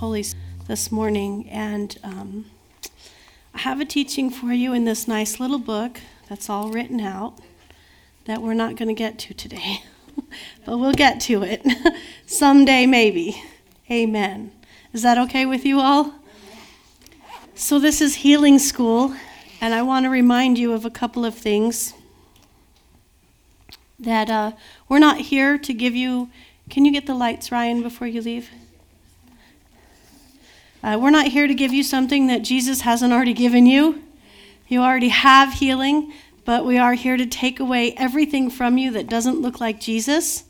Holy this morning, and um, I have a teaching for you in this nice little book that's all written out that we're not going to get to today, but we'll get to it someday, maybe. Amen. Is that okay with you all? So, this is healing school, and I want to remind you of a couple of things that uh, we're not here to give you. Can you get the lights, Ryan, before you leave? Uh, we're not here to give you something that Jesus hasn't already given you. You already have healing, but we are here to take away everything from you that doesn't look like Jesus.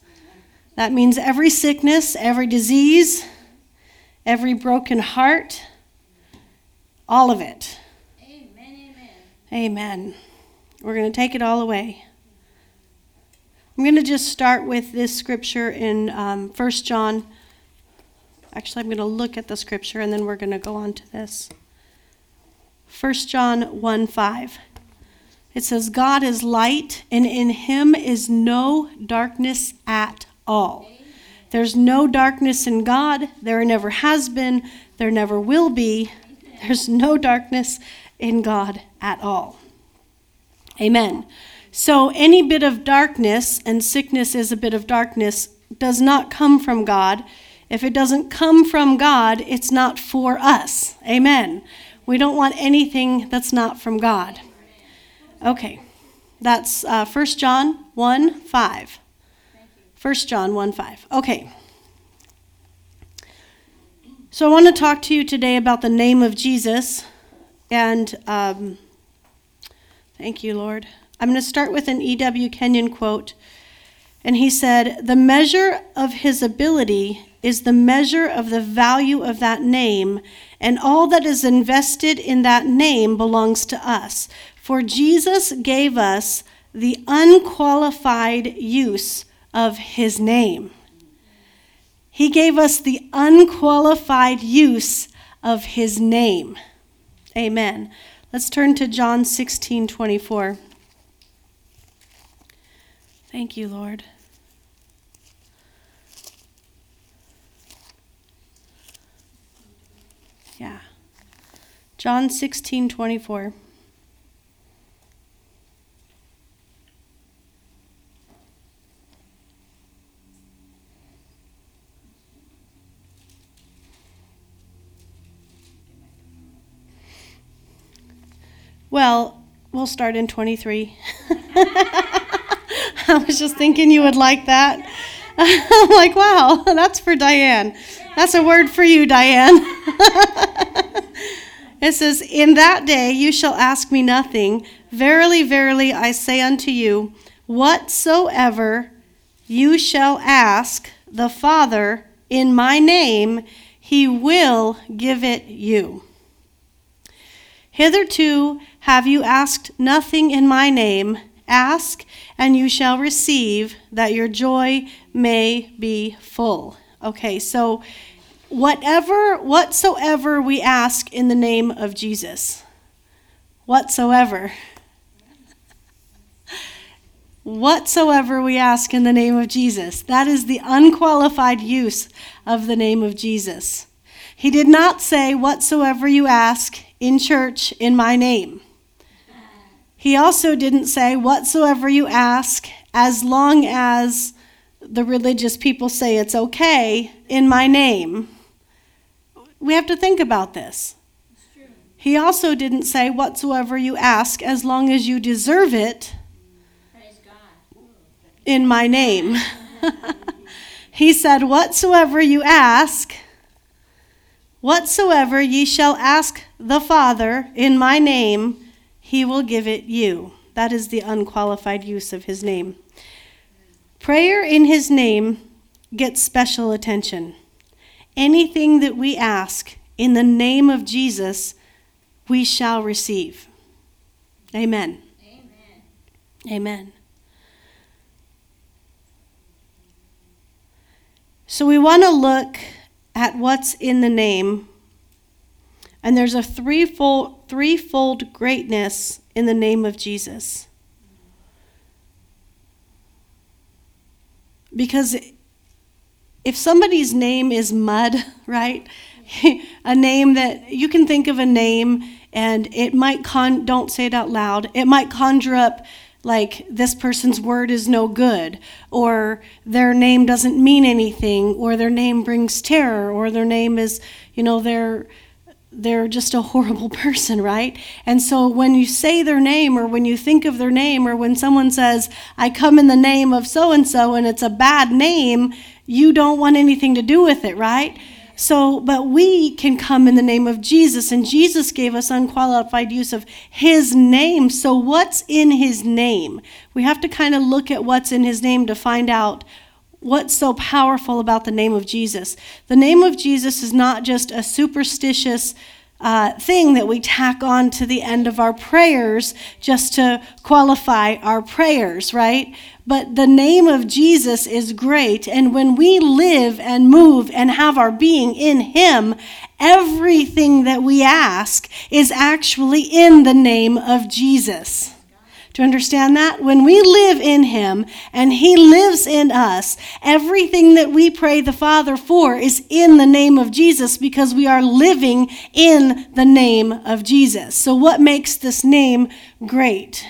That means every sickness, every disease, every broken heart, all of it. Amen. Amen. amen. We're going to take it all away. I'm going to just start with this scripture in um, 1 John. Actually, I'm going to look at the scripture and then we're going to go on to this. 1 John 1 5. It says, God is light, and in him is no darkness at all. There's no darkness in God. There never has been. There never will be. There's no darkness in God at all. Amen. So, any bit of darkness, and sickness is a bit of darkness, does not come from God. If it doesn't come from God, it's not for us. Amen. We don't want anything that's not from God. Okay, that's uh, 1 John 1 5. 1 John 1 5. Okay. So, I want to talk to you today about the name of Jesus. And um, thank you, Lord. I'm going to start with an E.W. Kenyon quote. And he said, The measure of his ability is the measure of the value of that name, and all that is invested in that name belongs to us. For Jesus gave us the unqualified use of his name. He gave us the unqualified use of his name. Amen. Let's turn to John 16 24. Thank you, Lord. Yeah. John 16, 24. Well, we'll start in 23. I was just thinking you would like that. Like, wow, that's for Diane. That's a word for you, Diane. it says, In that day you shall ask me nothing. Verily, verily, I say unto you, whatsoever you shall ask the Father in my name, he will give it you. Hitherto have you asked nothing in my name. Ask, and you shall receive, that your joy may be full. Okay, so whatever, whatsoever we ask in the name of Jesus, whatsoever. whatsoever we ask in the name of Jesus. That is the unqualified use of the name of Jesus. He did not say, Whatsoever you ask in church in my name. He also didn't say, Whatsoever you ask, as long as the religious people say it's okay, in my name. We have to think about this. He also didn't say, Whatsoever you ask, as long as you deserve it, in my name. he said, Whatsoever you ask, whatsoever ye shall ask the Father in my name, he will give it you. That is the unqualified use of his name. Prayer in his name gets special attention. Anything that we ask in the name of Jesus, we shall receive. Amen. Amen. Amen. So we want to look at what's in the name and there's a threefold, threefold greatness in the name of Jesus. Because if somebody's name is mud, right? a name that you can think of a name and it might con don't say it out loud it might conjure up like this person's word is no good or their name doesn't mean anything or their name brings terror or their name is you know they're they're just a horrible person right and so when you say their name or when you think of their name or when someone says i come in the name of so and so and it's a bad name you don't want anything to do with it right so, but we can come in the name of Jesus, and Jesus gave us unqualified use of his name. So, what's in his name? We have to kind of look at what's in his name to find out what's so powerful about the name of Jesus. The name of Jesus is not just a superstitious uh, thing that we tack on to the end of our prayers just to qualify our prayers, right? But the name of Jesus is great. And when we live and move and have our being in Him, everything that we ask is actually in the name of Jesus. Do you understand that? When we live in Him and He lives in us, everything that we pray the Father for is in the name of Jesus because we are living in the name of Jesus. So, what makes this name great?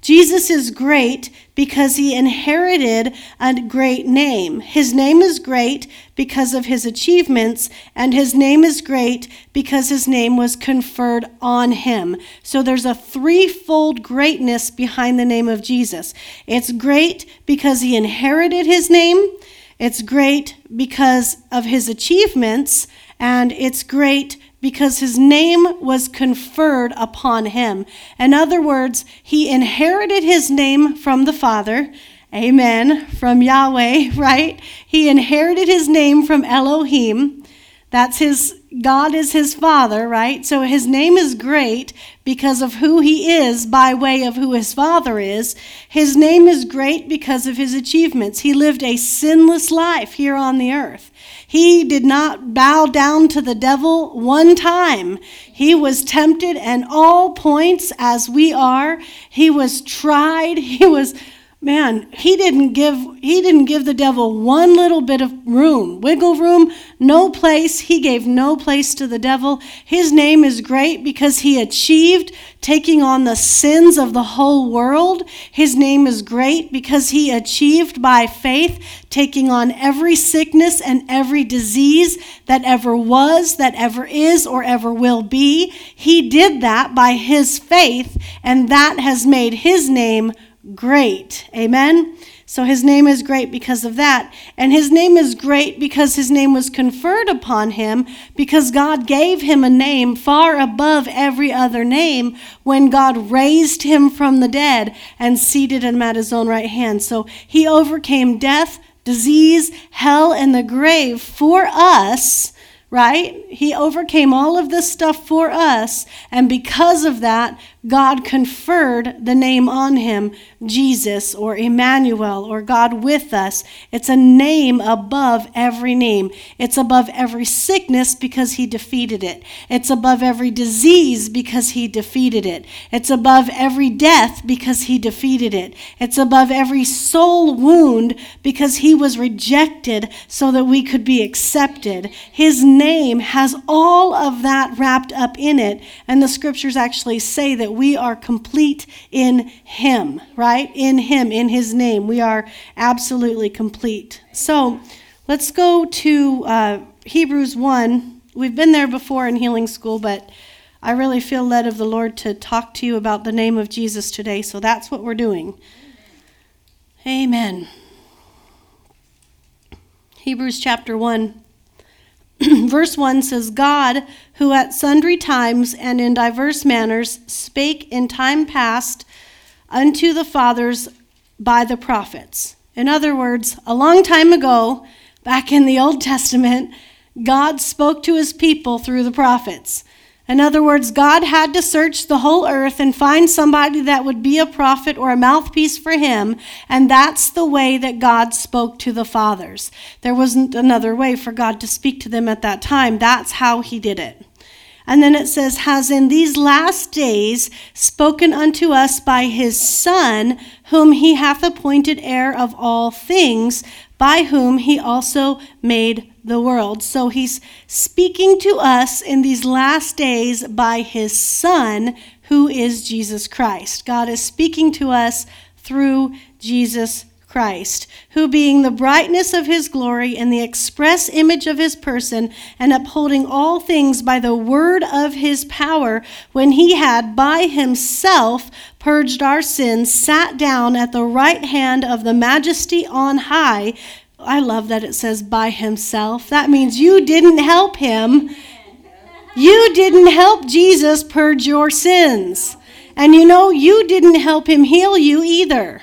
Jesus is great because he inherited a great name. His name is great because of his achievements, and his name is great because his name was conferred on him. So there's a threefold greatness behind the name of Jesus. It's great because he inherited his name, it's great because of his achievements, and it's great because his name was conferred upon him. In other words, he inherited his name from the Father. Amen. From Yahweh, right? He inherited his name from Elohim. That's his, God is his father, right? So his name is great because of who he is by way of who his father is. His name is great because of his achievements. He lived a sinless life here on the earth. He did not bow down to the devil one time. He was tempted at all points as we are. He was tried. He was man he didn't give he didn't give the devil one little bit of room wiggle room no place. He gave no place to the devil. His name is great because he achieved taking on the sins of the whole world. His name is great because he achieved by faith taking on every sickness and every disease that ever was that ever is or ever will be. He did that by his faith and that has made his name great. Amen? So his name is great because of that. And his name is great because his name was conferred upon him because God gave him a name far above every other name when God raised him from the dead and seated him at his own right hand. So he overcame death, disease, hell, and the grave for us right? He overcame all of this stuff for us, and because of that, God conferred the name on him, Jesus or Emmanuel or God with us. It's a name above every name. It's above every sickness because he defeated it. It's above every disease because he defeated it. It's above every death because he defeated it. It's above every soul wound because he was rejected so that we could be accepted. His name has all of that wrapped up in it, and the scriptures actually say that we are complete in Him, right? In Him, in His name. We are absolutely complete. So let's go to uh, Hebrews 1. We've been there before in healing school, but I really feel led of the Lord to talk to you about the name of Jesus today, so that's what we're doing. Amen. Hebrews chapter 1. verse 1 says, God, who at sundry times and in diverse manners spake in time past unto the fathers by the prophets. In other words, a long time ago, back in the Old Testament, God spoke to his people through the prophets. In other words, God had to search the whole earth and find somebody that would be a prophet or a mouthpiece for him, and that's the way that God spoke to the fathers. There wasn't another way for God to speak to them at that time. That's how he did it. And then it says, has in these last days spoken unto us by his Son, whom he hath appointed heir of all things, by whom he also made the world. So he's speaking to us in these last days by his Son, who is Jesus Christ. God is speaking to us through Jesus Christ, who being the brightness of his glory and the express image of his person, and upholding all things by the word of his power, when he had by himself purged our sins, sat down at the right hand of the majesty on high. I love that it says by himself. That means you didn't help him. You didn't help Jesus purge your sins. And you know, you didn't help him heal you either.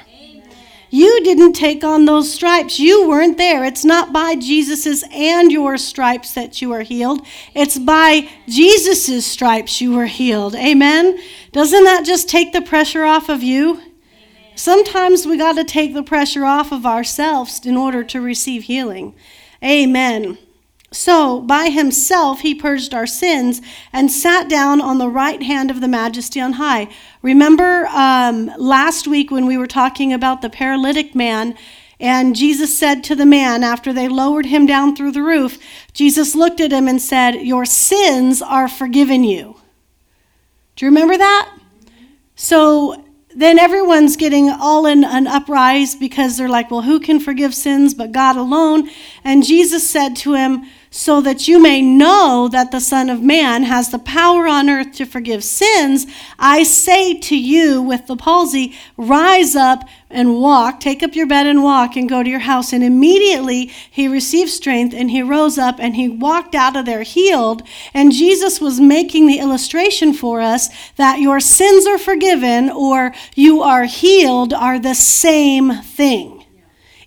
You didn't take on those stripes. You weren't there. It's not by Jesus's and your stripes that you are healed. It's by Jesus's stripes you were healed. Amen. Doesn't that just take the pressure off of you? Amen. Sometimes we got to take the pressure off of ourselves in order to receive healing. Amen. So, by himself, he purged our sins and sat down on the right hand of the majesty on high. Remember um, last week when we were talking about the paralytic man, and Jesus said to the man after they lowered him down through the roof, Jesus looked at him and said, Your sins are forgiven you. Do you remember that? So, then everyone's getting all in an uprise because they're like, well, who can forgive sins but God alone? And Jesus said to him, so that you may know that the Son of Man has the power on earth to forgive sins, I say to you with the palsy, rise up and walk, take up your bed and walk and go to your house. And immediately he received strength and he rose up and he walked out of there healed. And Jesus was making the illustration for us that your sins are forgiven or you are healed are the same thing.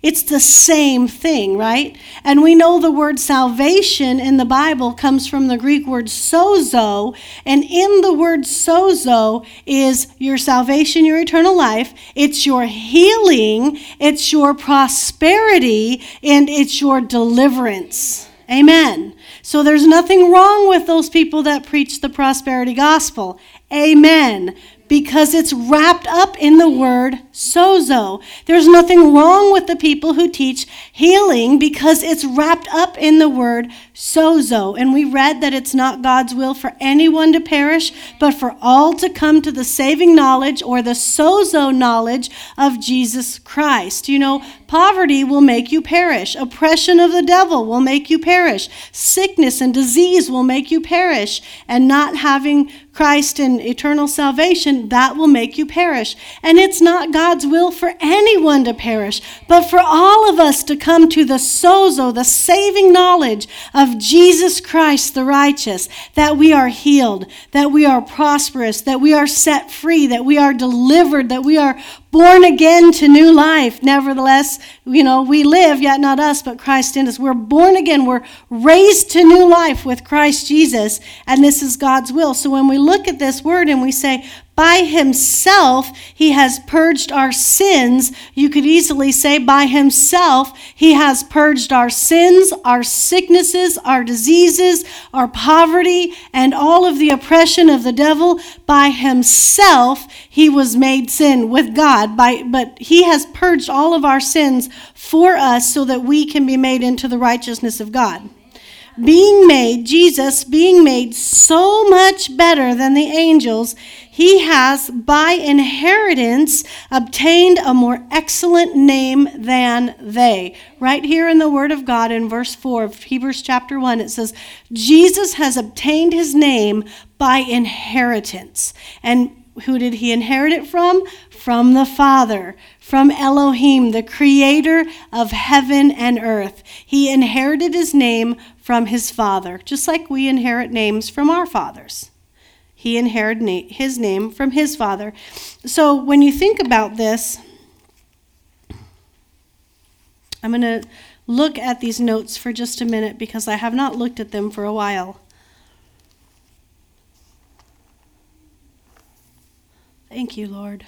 It's the same thing, right? And we know the word salvation in the Bible comes from the Greek word sozo. And in the word sozo is your salvation, your eternal life. It's your healing, it's your prosperity, and it's your deliverance. Amen. So there's nothing wrong with those people that preach the prosperity gospel. Amen because it's wrapped up in the word sozo. There's nothing wrong with the people who teach healing because it's wrapped up in the word sozo. And we read that it's not God's will for anyone to perish, but for all to come to the saving knowledge or the sozo knowledge of Jesus Christ. You know, poverty will make you perish, oppression of the devil will make you perish, sickness and disease will make you perish, and not having Christ and eternal salvation, that will make you perish. And it's not God's will for anyone to perish, but for all of us to come to the sozo, the saving knowledge of Jesus Christ the righteous, that we are healed, that we are prosperous, that we are set free, that we are delivered, that we are born again to new life. Nevertheless, you know, we live, yet not us, but Christ in us. We're born again. We're raised to new life with Christ Jesus, and this is God's will. So when we look at this word and we say, by himself, he has purged our sins. You could easily say, by himself, he has purged our sins, our sicknesses, our diseases, our poverty, and all of the oppression of the devil. By himself, he was made sin with God. By, but he has purged all of our sins for us so that we can be made into the righteousness of God being made, Jesus being made so much better than the angels, he has by inheritance obtained a more excellent name than they. Right here in the Word of God in verse 4 of Hebrews chapter 1, it says, Jesus has obtained his name by inheritance. And who did he inherit it from? From the Father, from Elohim, the creator of heaven and earth. He inherited his name from his father, just like we inherit names from our fathers. He inherited his name from his father. So when you think about this, I'm going to look at these notes for just a minute because I have not looked at them for a while. Thank you, Lord.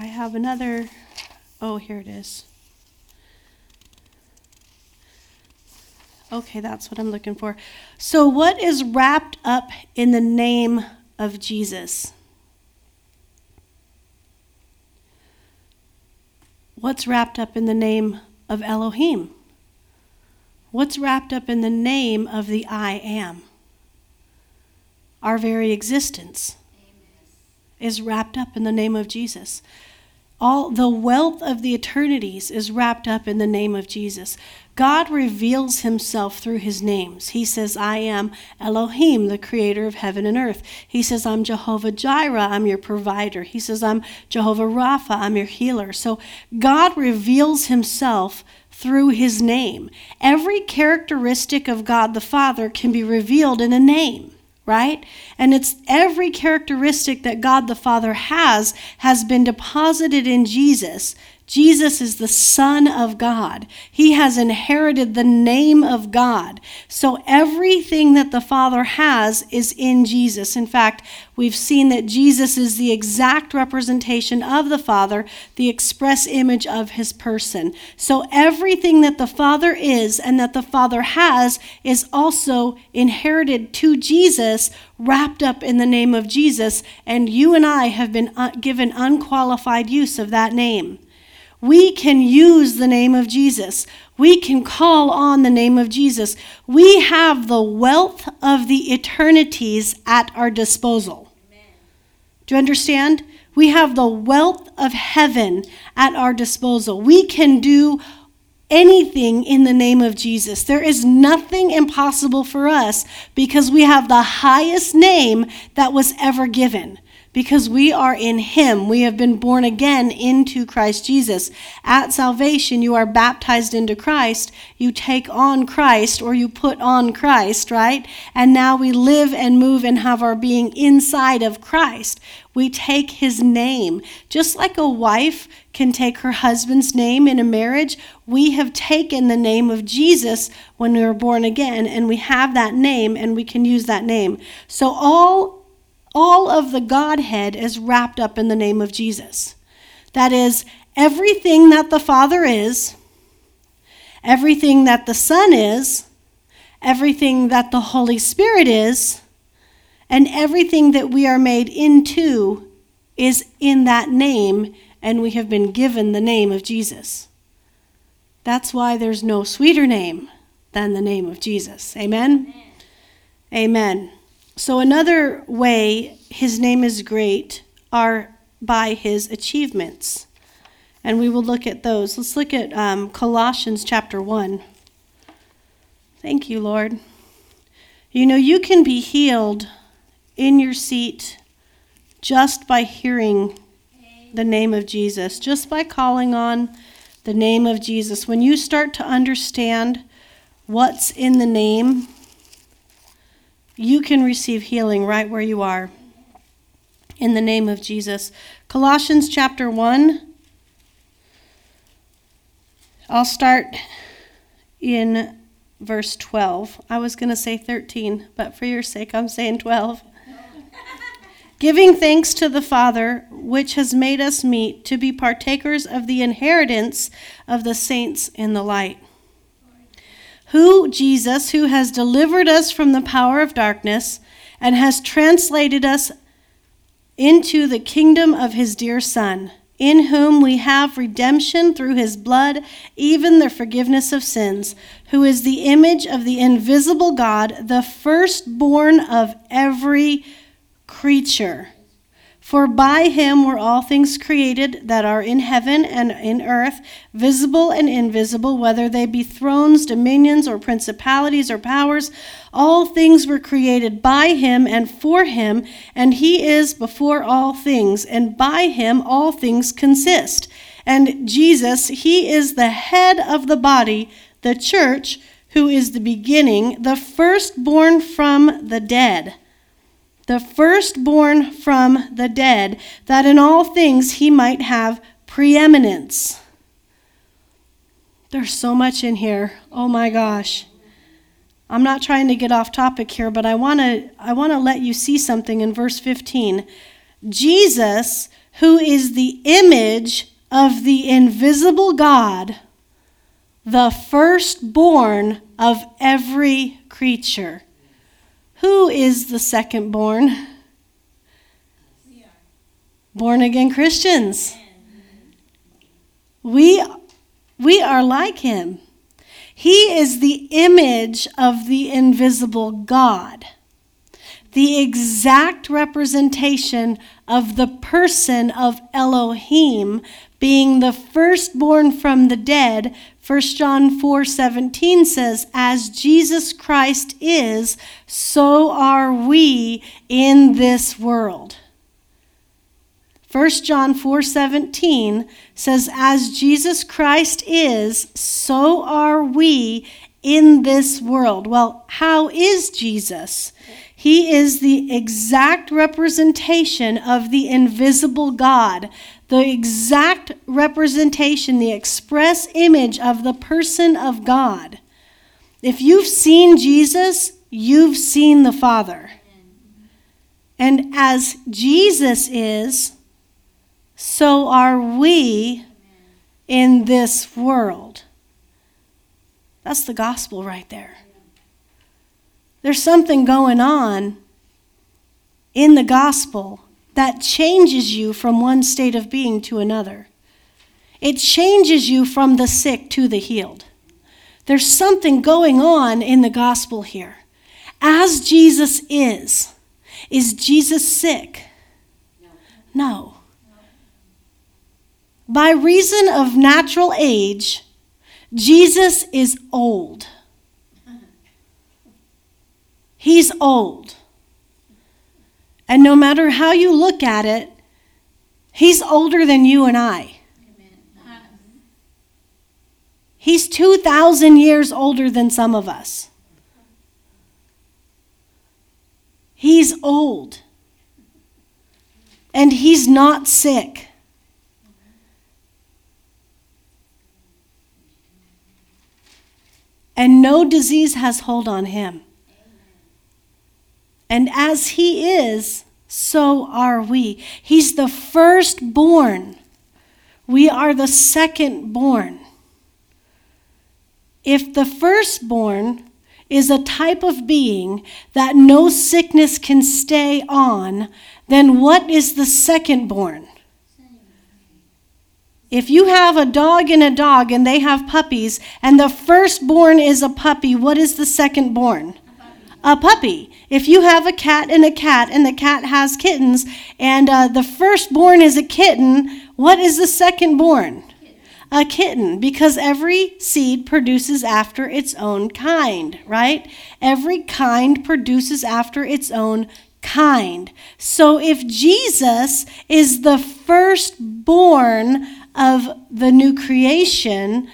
I have another. Oh, here it is. Okay, that's what I'm looking for. So, what is wrapped up in the name of Jesus? What's wrapped up in the name of Elohim? What's wrapped up in the name of the I am? Our very existence is wrapped up in the name of Jesus. All the wealth of the eternities is wrapped up in the name of Jesus. God reveals himself through his names. He says, I am Elohim, the creator of heaven and earth. He says, I'm Jehovah Jireh, I'm your provider. He says, I'm Jehovah Rapha, I'm your healer. So God reveals himself through his name. Every characteristic of God the Father can be revealed in a name right? And it's every characteristic that God the Father has has been deposited in Jesus Jesus is the Son of God. He has inherited the name of God. So everything that the Father has is in Jesus. In fact, we've seen that Jesus is the exact representation of the Father, the express image of his person. So everything that the Father is and that the Father has is also inherited to Jesus, wrapped up in the name of Jesus. And you and I have been uh, given unqualified use of that name. We can use the name of Jesus. We can call on the name of Jesus. We have the wealth of the eternities at our disposal. Amen. Do you understand? We have the wealth of heaven at our disposal. We can do anything in the name of Jesus. There is nothing impossible for us because we have the highest name that was ever given because we are in Him. We have been born again into Christ Jesus. At salvation, you are baptized into Christ. You take on Christ or you put on Christ, right? And now we live and move and have our being inside of Christ. We take His name. Just like a wife can take her husband's name in a marriage, we have taken the name of Jesus when we were born again, and we have that name and we can use that name. So all all of the Godhead is wrapped up in the name of Jesus. That is, everything that the Father is, everything that the Son is, everything that the Holy Spirit is, and everything that we are made into is in that name, and we have been given the name of Jesus. That's why there's no sweeter name than the name of Jesus. Amen. Amen. Amen. So, another way his name is great are by his achievements. And we will look at those. Let's look at um, Colossians chapter 1. Thank you, Lord. You know, you can be healed in your seat just by hearing the name of Jesus, just by calling on the name of Jesus. When you start to understand what's in the name, you can receive healing right where you are in the name of Jesus. Colossians chapter 1. I'll start in verse 12. I was going to say 13, but for your sake, I'm saying 12. Giving thanks to the Father, which has made us meet to be partakers of the inheritance of the saints in the light who, Jesus, who has delivered us from the power of darkness and has translated us into the kingdom of his dear Son, in whom we have redemption through his blood, even the forgiveness of sins, who is the image of the invisible God, the firstborn of every creature. For by him were all things created that are in heaven and in earth, visible and invisible, whether they be thrones, dominions, or principalities or powers. All things were created by him and for him, and he is before all things, and by him all things consist. And Jesus, he is the head of the body, the church, who is the beginning, the firstborn from the dead the firstborn from the dead, that in all things he might have preeminence. There's so much in here. Oh my gosh. I'm not trying to get off topic here, but I want to I want to let you see something in verse 15. Jesus, who is the image of the invisible God, the firstborn of every creature. Who is the second Born Born again Christians. We, we are like him. He is the image of the invisible God, the exact representation of the person of Elohim, being the firstborn from the dead. 1 John 4 17 says, As Jesus Christ is, so are we in this world. 1 John 4:17 says as Jesus Christ is so are we in this world. Well, how is Jesus? He is the exact representation of the invisible God, the exact representation, the express image of the person of God. If you've seen Jesus, you've seen the Father. And as Jesus is, so are we in this world. That's the gospel right there. There's something going on in the gospel that changes you from one state of being to another. It changes you from the sick to the healed. There's something going on in the gospel here. As Jesus is, is Jesus sick? No by reason of natural age, Jesus is old. He's old. And no matter how you look at it, he's older than you and I. He's 2,000 years older than some of us. He's old. And he's not sick. and no disease has hold on him. And as he is, so are we. He's the firstborn. We are the secondborn. If the firstborn is a type of being that no sickness can stay on, then what is the secondborn? If you have a dog and a dog and they have puppies, and the firstborn is a puppy, what is the secondborn? A puppy. If you have a cat and a cat, and the cat has kittens, and uh, the firstborn is a kitten, what is the secondborn? A kitten, because every seed produces after its own kind, right? Every kind produces after its own kind. So if Jesus is the firstborn of the new creation,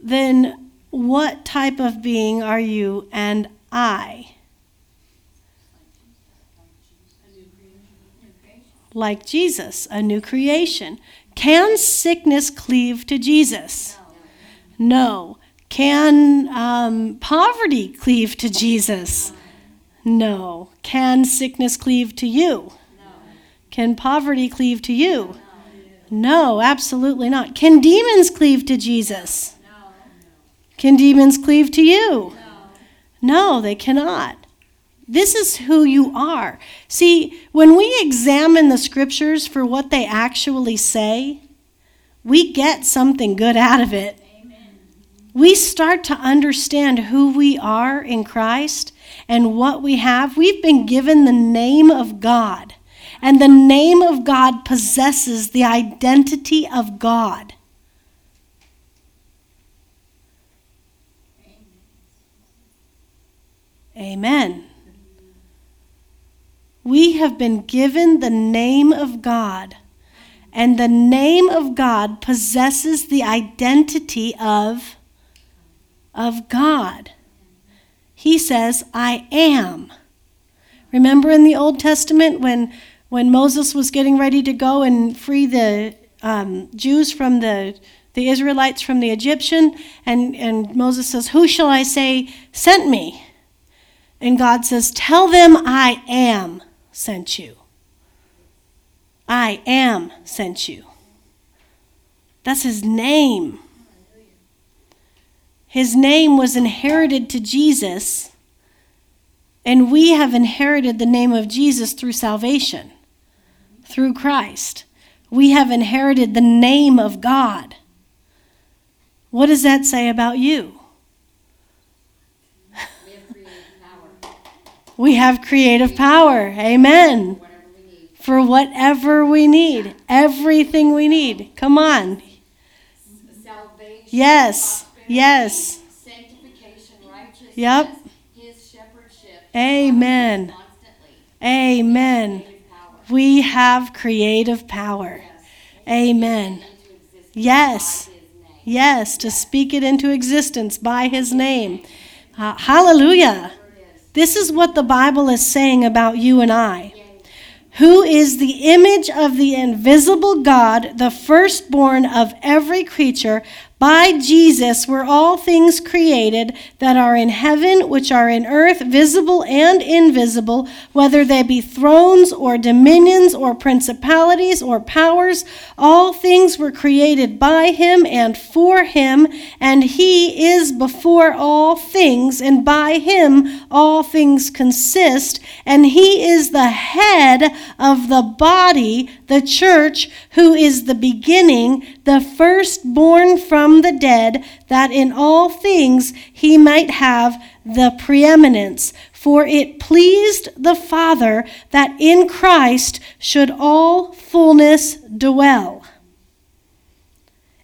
then what type of being are you and I? Like Jesus, a new creation. Can sickness cleave to Jesus? No. Can um, poverty cleave to Jesus? No. Can sickness cleave to you? Can poverty cleave to you? No, absolutely not. Can demons cleave to Jesus? No. Can demons cleave to you? No. no, they cannot. This is who you are. See, when we examine the scriptures for what they actually say, we get something good out of it. Amen. We start to understand who we are in Christ and what we have. We've been given the name of God. And the name of God possesses the identity of God. Amen. We have been given the name of God, and the name of God possesses the identity of, of God. He says, I am. Remember in the Old Testament when when Moses was getting ready to go and free the um, Jews from the, the Israelites from the Egyptian, and, and Moses says, Who shall I say sent me? And God says, Tell them I am sent you. I am sent you. That's his name. His name was inherited to Jesus, and we have inherited the name of Jesus through salvation, through Christ. We have inherited the name of God. What does that say about you? We have creative power. Amen. For whatever we need, everything we need. Come on. Yes. Yes. Yep. Amen. Amen. We have creative power. Amen. Yes. Yes, to speak it into existence by his name. Uh, hallelujah. This is what the Bible is saying about you and I. Who is the image of the invisible God, the firstborn of every creature, by Jesus were all things created that are in heaven, which are in earth, visible and invisible, whether they be thrones or dominions or principalities or powers. All things were created by him and for him, and he is before all things, and by him all things consist. And he is the head of the body, the church, who is the beginning, the firstborn from the dead, that in all things he might have the preeminence. For it pleased the Father that in Christ should all fullness dwell.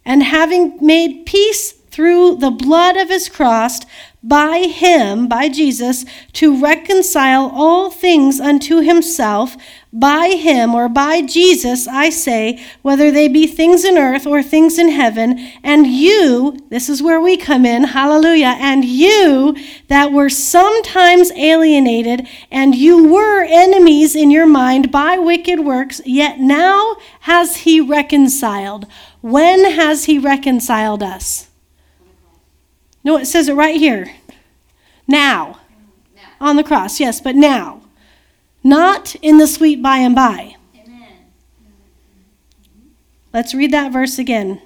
And having made peace through the blood of his cross, by him, by Jesus, to reconcile all things unto himself, by him or by Jesus, I say, whether they be things in earth or things in heaven, and you, this is where we come in, hallelujah, and you that were sometimes alienated, and you were enemies in your mind by wicked works, yet now has he reconciled. When has he reconciled us? No, it says it right here. Now. now. On the cross, yes, but now. Not in the sweet by and by. Amen. Let's read that verse again.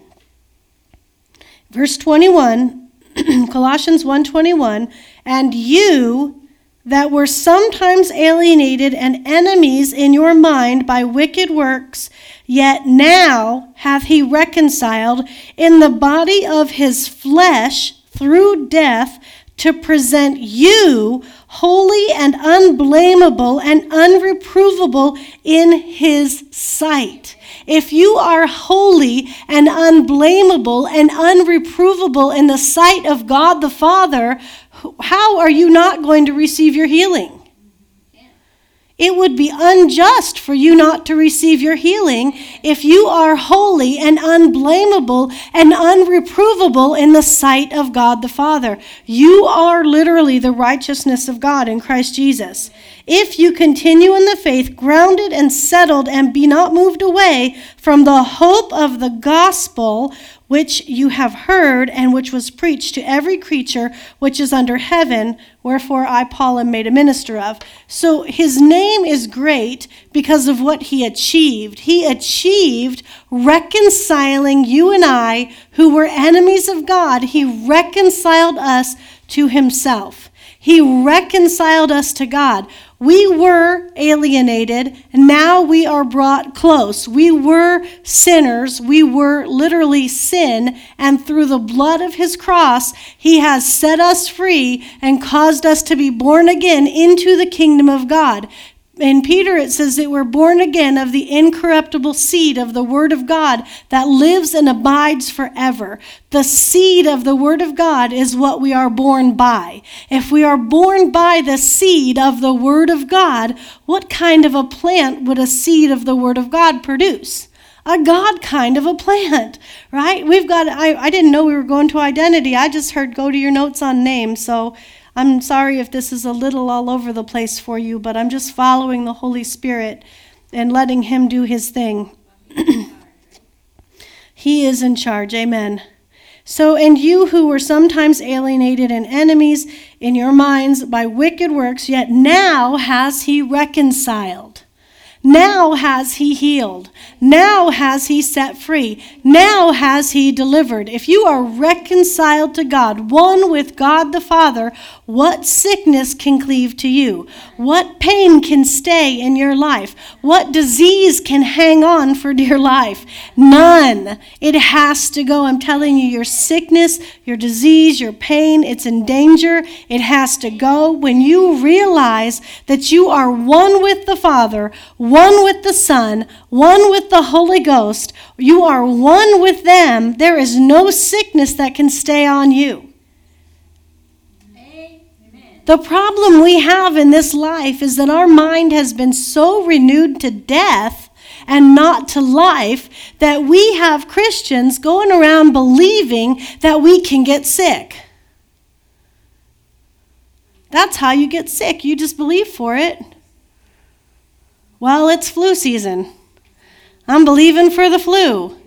Verse 21, Colossians 1:21, and you that were sometimes alienated and enemies in your mind by wicked works, yet now hath he reconciled in the body of his flesh through death to present you holy and unblameable and unreprovable in his sight. If you are holy and unblameable and unreprovable in the sight of God the Father, how are you not going to receive your healing? It would be unjust for you not to receive your healing if you are holy and unblameable and unreprovable in the sight of God the Father. You are literally the righteousness of God in Christ Jesus. If you continue in the faith, grounded and settled, and be not moved away from the hope of the gospel, which you have heard and which was preached to every creature which is under heaven, wherefore I, Paul, am made a minister of. So his name is great because of what he achieved. He achieved reconciling you and I, who were enemies of God, he reconciled us to himself. He reconciled us to God. We were alienated, and now we are brought close. We were sinners. We were literally sin, and through the blood of his cross, he has set us free and caused us to be born again into the kingdom of God in Peter, it says that we're born again of the incorruptible seed of the Word of God that lives and abides forever. The seed of the Word of God is what we are born by. If we are born by the seed of the Word of God, what kind of a plant would a seed of the Word of God produce? a God kind of a plant, right? We've got, I, I didn't know we were going to identity. I just heard go to your notes on names. So I'm sorry if this is a little all over the place for you, but I'm just following the Holy Spirit and letting Him do His thing. he is in charge. Amen. So, and you who were sometimes alienated and enemies in your minds by wicked works, yet now has He reconciled. Now has he healed. Now has he set free. Now has he delivered. If you are reconciled to God, one with God the Father, what sickness can cleave to you? What pain can stay in your life? What disease can hang on for dear life? None. It has to go. I'm telling you, your sickness, your disease, your pain, it's in danger. It has to go when you realize that you are one with the Father, one with the Son, one with the Holy Ghost. You are one with them. There is no sickness that can stay on you. Amen. The problem we have in this life is that our mind has been so renewed to death and not to life that we have Christians going around believing that we can get sick. That's how you get sick. You just believe for it. Well, it's flu season. I'm believing for the flu.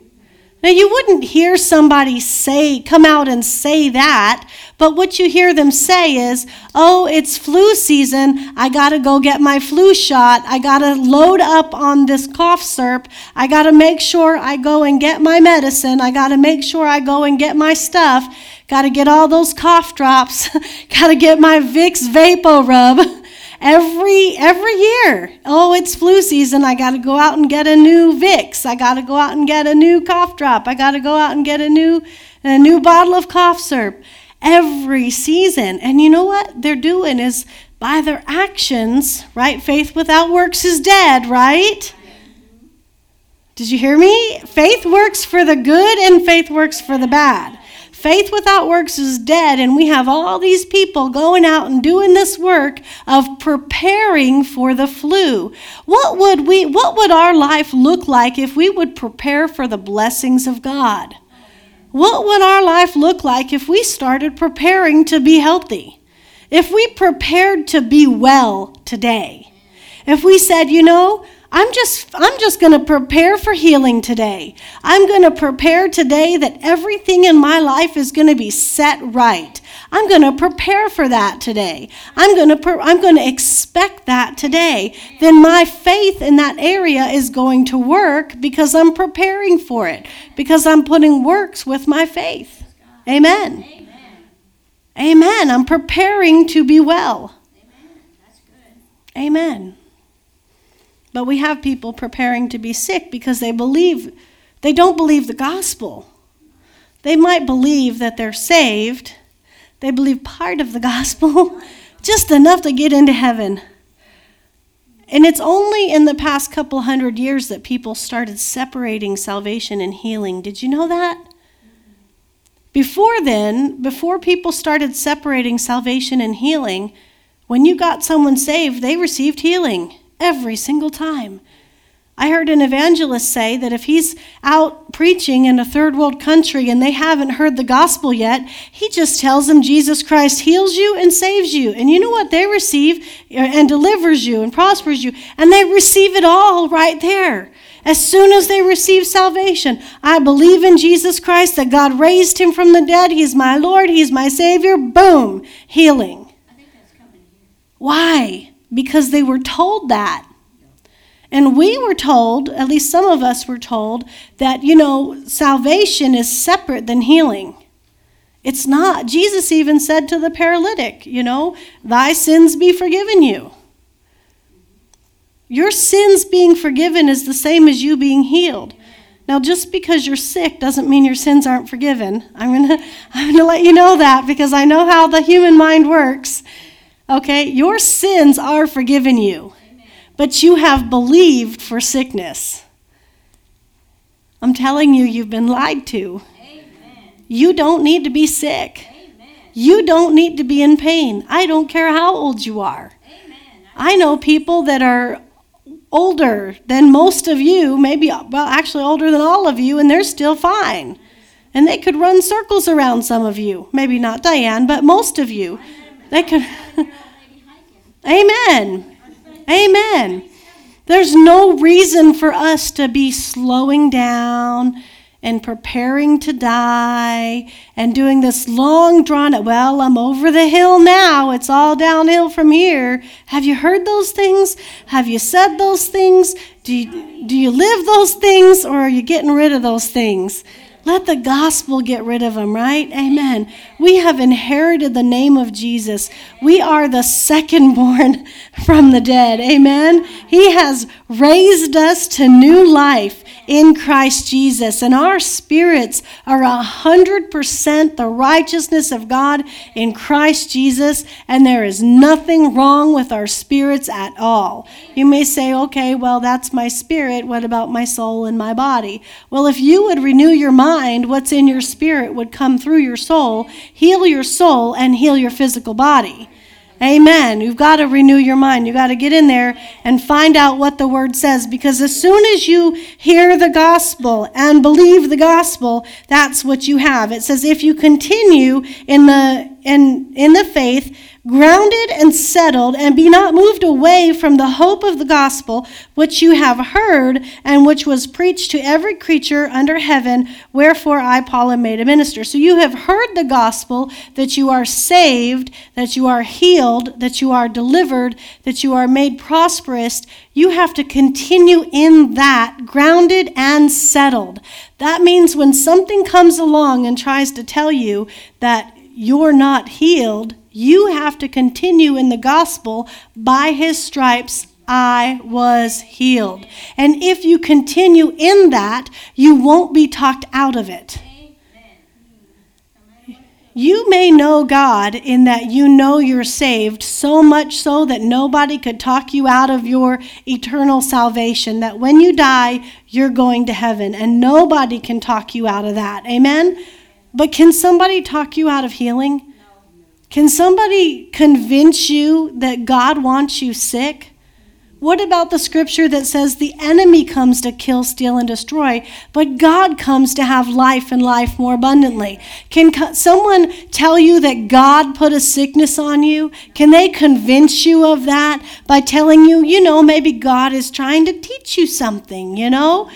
Now, you wouldn't hear somebody say, come out and say that, but what you hear them say is, oh, it's flu season. I got to go get my flu shot. I got to load up on this cough syrup. I got to make sure I go and get my medicine. I got to make sure I go and get my stuff. Got to get all those cough drops. got to get my Vicks VapoRub every every year. Oh, it's flu season. I got to go out and get a new Vicks. I got to go out and get a new cough drop. I got to go out and get a new a new bottle of cough syrup every season. And you know what they're doing is by their actions, right? Faith without works is dead, right? Did you hear me? Faith works for the good and faith works for the bad. Faith without works is dead, and we have all these people going out and doing this work of preparing for the flu. What would we what would our life look like if we would prepare for the blessings of God? What would our life look like if we started preparing to be healthy? If we prepared to be well today? If we said, you know, I'm just I'm just going to prepare for healing today. I'm going to prepare today that everything in my life is going to be set right. I'm going to prepare for that today. I'm going to I'm going to expect that today. Then my faith in that area is going to work because I'm preparing for it. Because I'm putting works with my faith. Amen. Amen. Amen. I'm preparing to be well. Amen. But we have people preparing to be sick because they believe, they don't believe the gospel. They might believe that they're saved, they believe part of the gospel, just enough to get into heaven. And it's only in the past couple hundred years that people started separating salvation and healing. Did you know that? Before then, before people started separating salvation and healing, when you got someone saved, they received healing every single time. I heard an evangelist say that if he's out preaching in a third world country and they haven't heard the gospel yet, he just tells them Jesus Christ heals you and saves you. And you know what? They receive uh, and delivers you and prospers you. And they receive it all right there. As soon as they receive salvation, I believe in Jesus Christ, that God raised him from the dead. He's my Lord, He's my Savior. Boom, healing. Why? Because they were told that. And we were told, at least some of us were told, that, you know, salvation is separate than healing. It's not. Jesus even said to the paralytic, you know, thy sins be forgiven you. Your sins being forgiven is the same as you being healed. Now, just because you're sick doesn't mean your sins aren't forgiven. I'm going to I'm going to let you know that because I know how the human mind works. Okay, your sins are forgiven you, but you have believed for sickness. I'm telling you, you've been lied to. You don't need to be sick. You don't need to be in pain. I don't care how old you are. I know people that are older than most of you, maybe, well, actually older than all of you, and they're still fine. And they could run circles around some of you. Maybe not Diane, but most of you. They could. Amen. Amen. There's no reason for us to be slowing down and preparing to die and doing this long drawn well i'm over the hill now. It's all downhill from here. Have you heard those things? Have you said those things? Do you, do you live those things or are you getting rid of those things let the gospel get rid of them, right? Amen. We have inherited the name of Jesus. We are the second born from the dead. Amen. He has raised us to new life in Christ Jesus. And our spirits are a hundred percent the righteousness of God in Christ Jesus. And there is nothing wrong with our spirits at all. You may say, okay, well, that's my spirit. What about my soul and my body? Well, if you would renew your mind, what's in your spirit would come through your soul, heal your soul, and heal your physical body. Amen. You've got to renew your mind. You've got to get in there and find out what the word says because as soon as you hear the gospel and believe the gospel, that's what you have. It says if you continue in the in in the faith, grounded and settled, and be not moved away from the hope of the gospel which you have heard, and which was preached to every creature under heaven. Wherefore I, Paul, am made a minister. So you have heard the gospel that you are saved, that you are healed, that you are delivered, that you are made prosperous. You have to continue in that, grounded and settled. That means when something comes along and tries to tell you that you're not healed, you have to continue in the gospel. By his stripes, I was healed. And if you continue in that, you won't be talked out of it. You may know God in that you know you're saved, so much so that nobody could talk you out of your eternal salvation, that when you die, you're going to heaven, and nobody can talk you out of that. Amen? But can somebody talk you out of healing? Can somebody convince you that God wants you sick? What about the scripture that says the enemy comes to kill, steal, and destroy, but God comes to have life and life more abundantly? Can someone tell you that God put a sickness on you? Can they convince you of that by telling you, you know, maybe God is trying to teach you something, you know?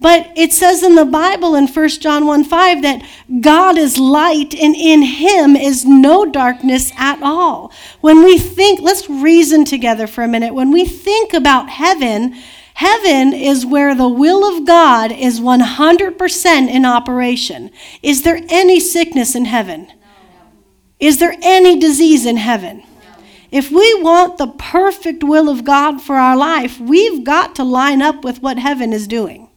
But it says in the Bible in 1 John 1 5 that God is light and in him is no darkness at all. When we think, let's reason together for a minute. When we think about heaven, heaven is where the will of God is 100% in operation. Is there any sickness in heaven? Is there any disease in heaven? If we want the perfect will of God for our life, we've got to line up with what heaven is doing.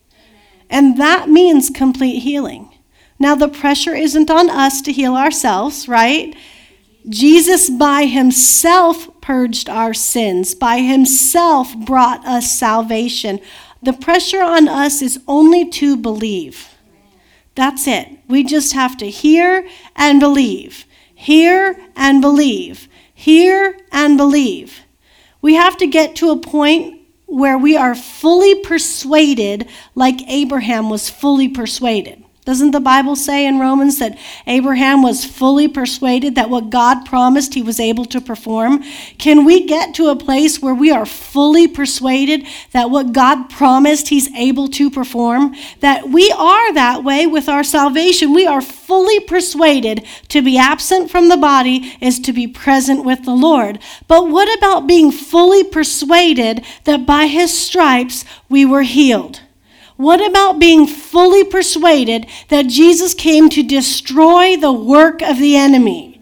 And that means complete healing. Now, the pressure isn't on us to heal ourselves, right? Jesus by himself purged our sins, by himself brought us salvation. The pressure on us is only to believe. That's it. We just have to hear and believe. Hear and believe. Hear and believe. We have to get to a point where we are fully persuaded, like Abraham was fully persuaded. Doesn't the Bible say in Romans that Abraham was fully persuaded that what God promised he was able to perform? Can we get to a place where we are fully persuaded that what God promised he's able to perform? That we are that way with our salvation. We are fully persuaded to be absent from the body is to be present with the Lord. But what about being fully persuaded that by his stripes we were healed? What about being fully persuaded that Jesus came to destroy the work of the enemy?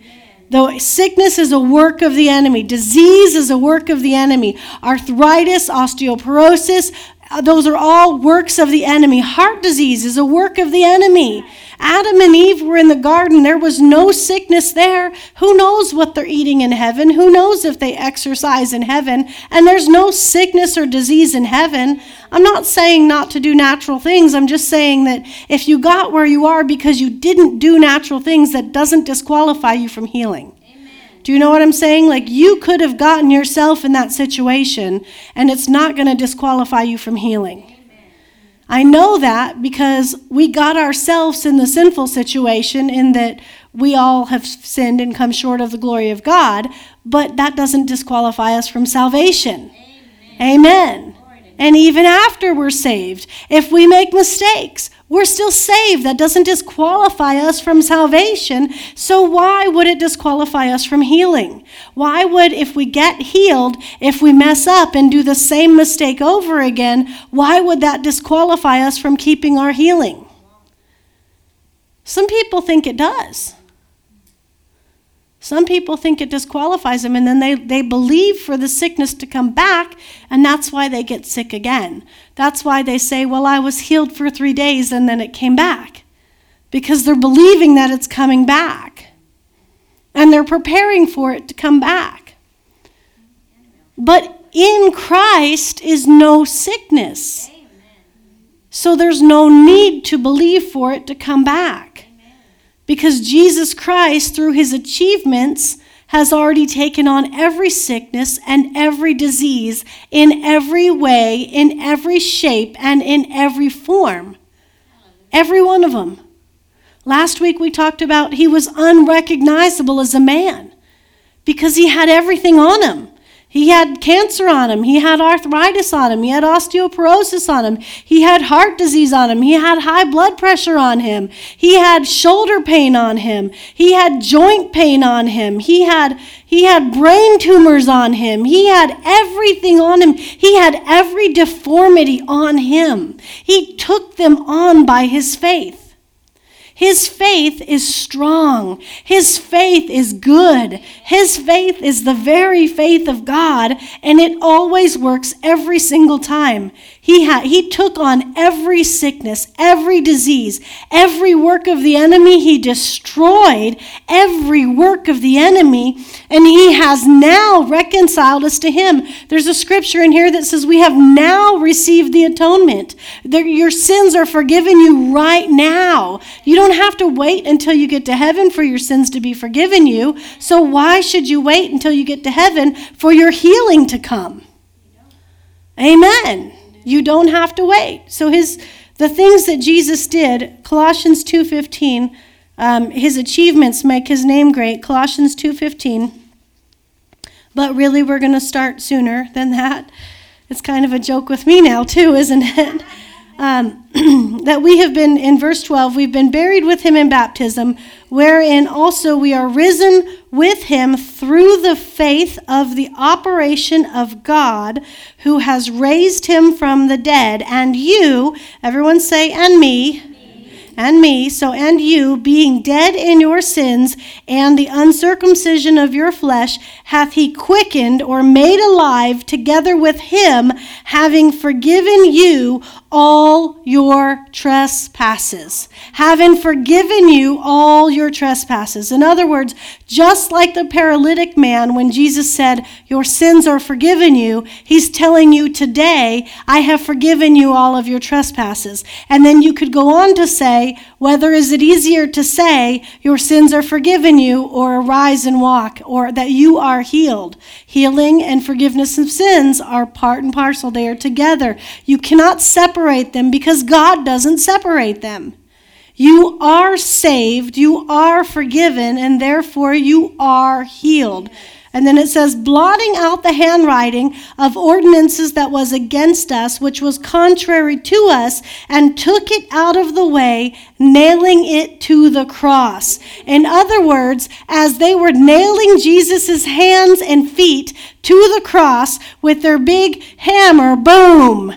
Though sickness is a work of the enemy, disease is a work of the enemy, arthritis, osteoporosis, Uh, those are all works of the enemy. Heart disease is a work of the enemy. Adam and Eve were in the garden. There was no sickness there. Who knows what they're eating in heaven? Who knows if they exercise in heaven? And there's no sickness or disease in heaven. I'm not saying not to do natural things. I'm just saying that if you got where you are because you didn't do natural things, that doesn't disqualify you from healing. Do you know what I'm saying? Like you could have gotten yourself in that situation, and it's not going to disqualify you from healing. I know that because we got ourselves in the sinful situation in that we all have sinned and come short of the glory of God, but that doesn't disqualify us from salvation. Amen. Amen. and even after we're saved. If we make mistakes, we're still saved. That doesn't disqualify us from salvation. So, why would it disqualify us from healing? Why would, if we get healed, if we mess up and do the same mistake over again, why would that disqualify us from keeping our healing? Some people think it does. Some people think it disqualifies them, and then they, they believe for the sickness to come back, and that's why they get sick again. That's why they say, Well, I was healed for three days, and then it came back. Because they're believing that it's coming back. And they're preparing for it to come back. But in Christ is no sickness. So there's no need to believe for it to come back because Jesus Christ, through his achievements, has already taken on every sickness and every disease in every way, in every shape, and in every form. Every one of them. Last week we talked about he was unrecognizable as a man because he had everything on him. He had cancer on him. He had arthritis on him. He had osteoporosis on him. He had heart disease on him. He had high blood pressure on him. He had shoulder pain on him. He had joint pain on him. He had, he had brain tumors on him. He had everything on him. He had every deformity on him. He took them on by his faith. His faith is strong. His faith is good. His faith is the very faith of God, and it always works every single time. He, had, he took on every sickness, every disease, every work of the enemy. He destroyed every work of the enemy, and he has now reconciled us to him. There's a scripture in here that says, We have now received the atonement. your sins are forgiven you right now. You don't have to wait until you get to heaven for your sins to be forgiven you. So, why should you wait until you get to heaven for your healing to come? Amen. You don't have to wait. So his the things that Jesus did, Colossians 2:15, um, his achievements make his name great. Colossians 2:15. But really, we're going to start sooner than that. It's kind of a joke with me now, too, isn't it? Um, that we have been, in verse 12, we've been buried with him in baptism, wherein also we are risen with him through the faith of the operation of God who has raised him from the dead. And you, everyone say, and me and me, so and you, being dead in your sins and the uncircumcision of your flesh, hath he quickened or made alive together with him, having forgiven you all your trespasses. Having forgiven you all your trespasses. In other words, just like the paralytic man, when Jesus said, Your sins are forgiven you, he's telling you today, I have forgiven you all of your trespasses. And then you could go on to say, whether is it easier to say, Your sins are forgiven you, or arise and walk, or that you are healed. Healing and forgiveness of sins are part and parcel, they are together. You cannot separate separate them because God doesn't separate them. You are saved, you are forgiven, and therefore you are healed. And then it says, blotting out the handwriting of ordinances that was against us, which was contrary to us, and took it out of the way, nailing it to the cross. In other words, as they were nailing Jesus' hands and feet to the cross with their big hammer, boom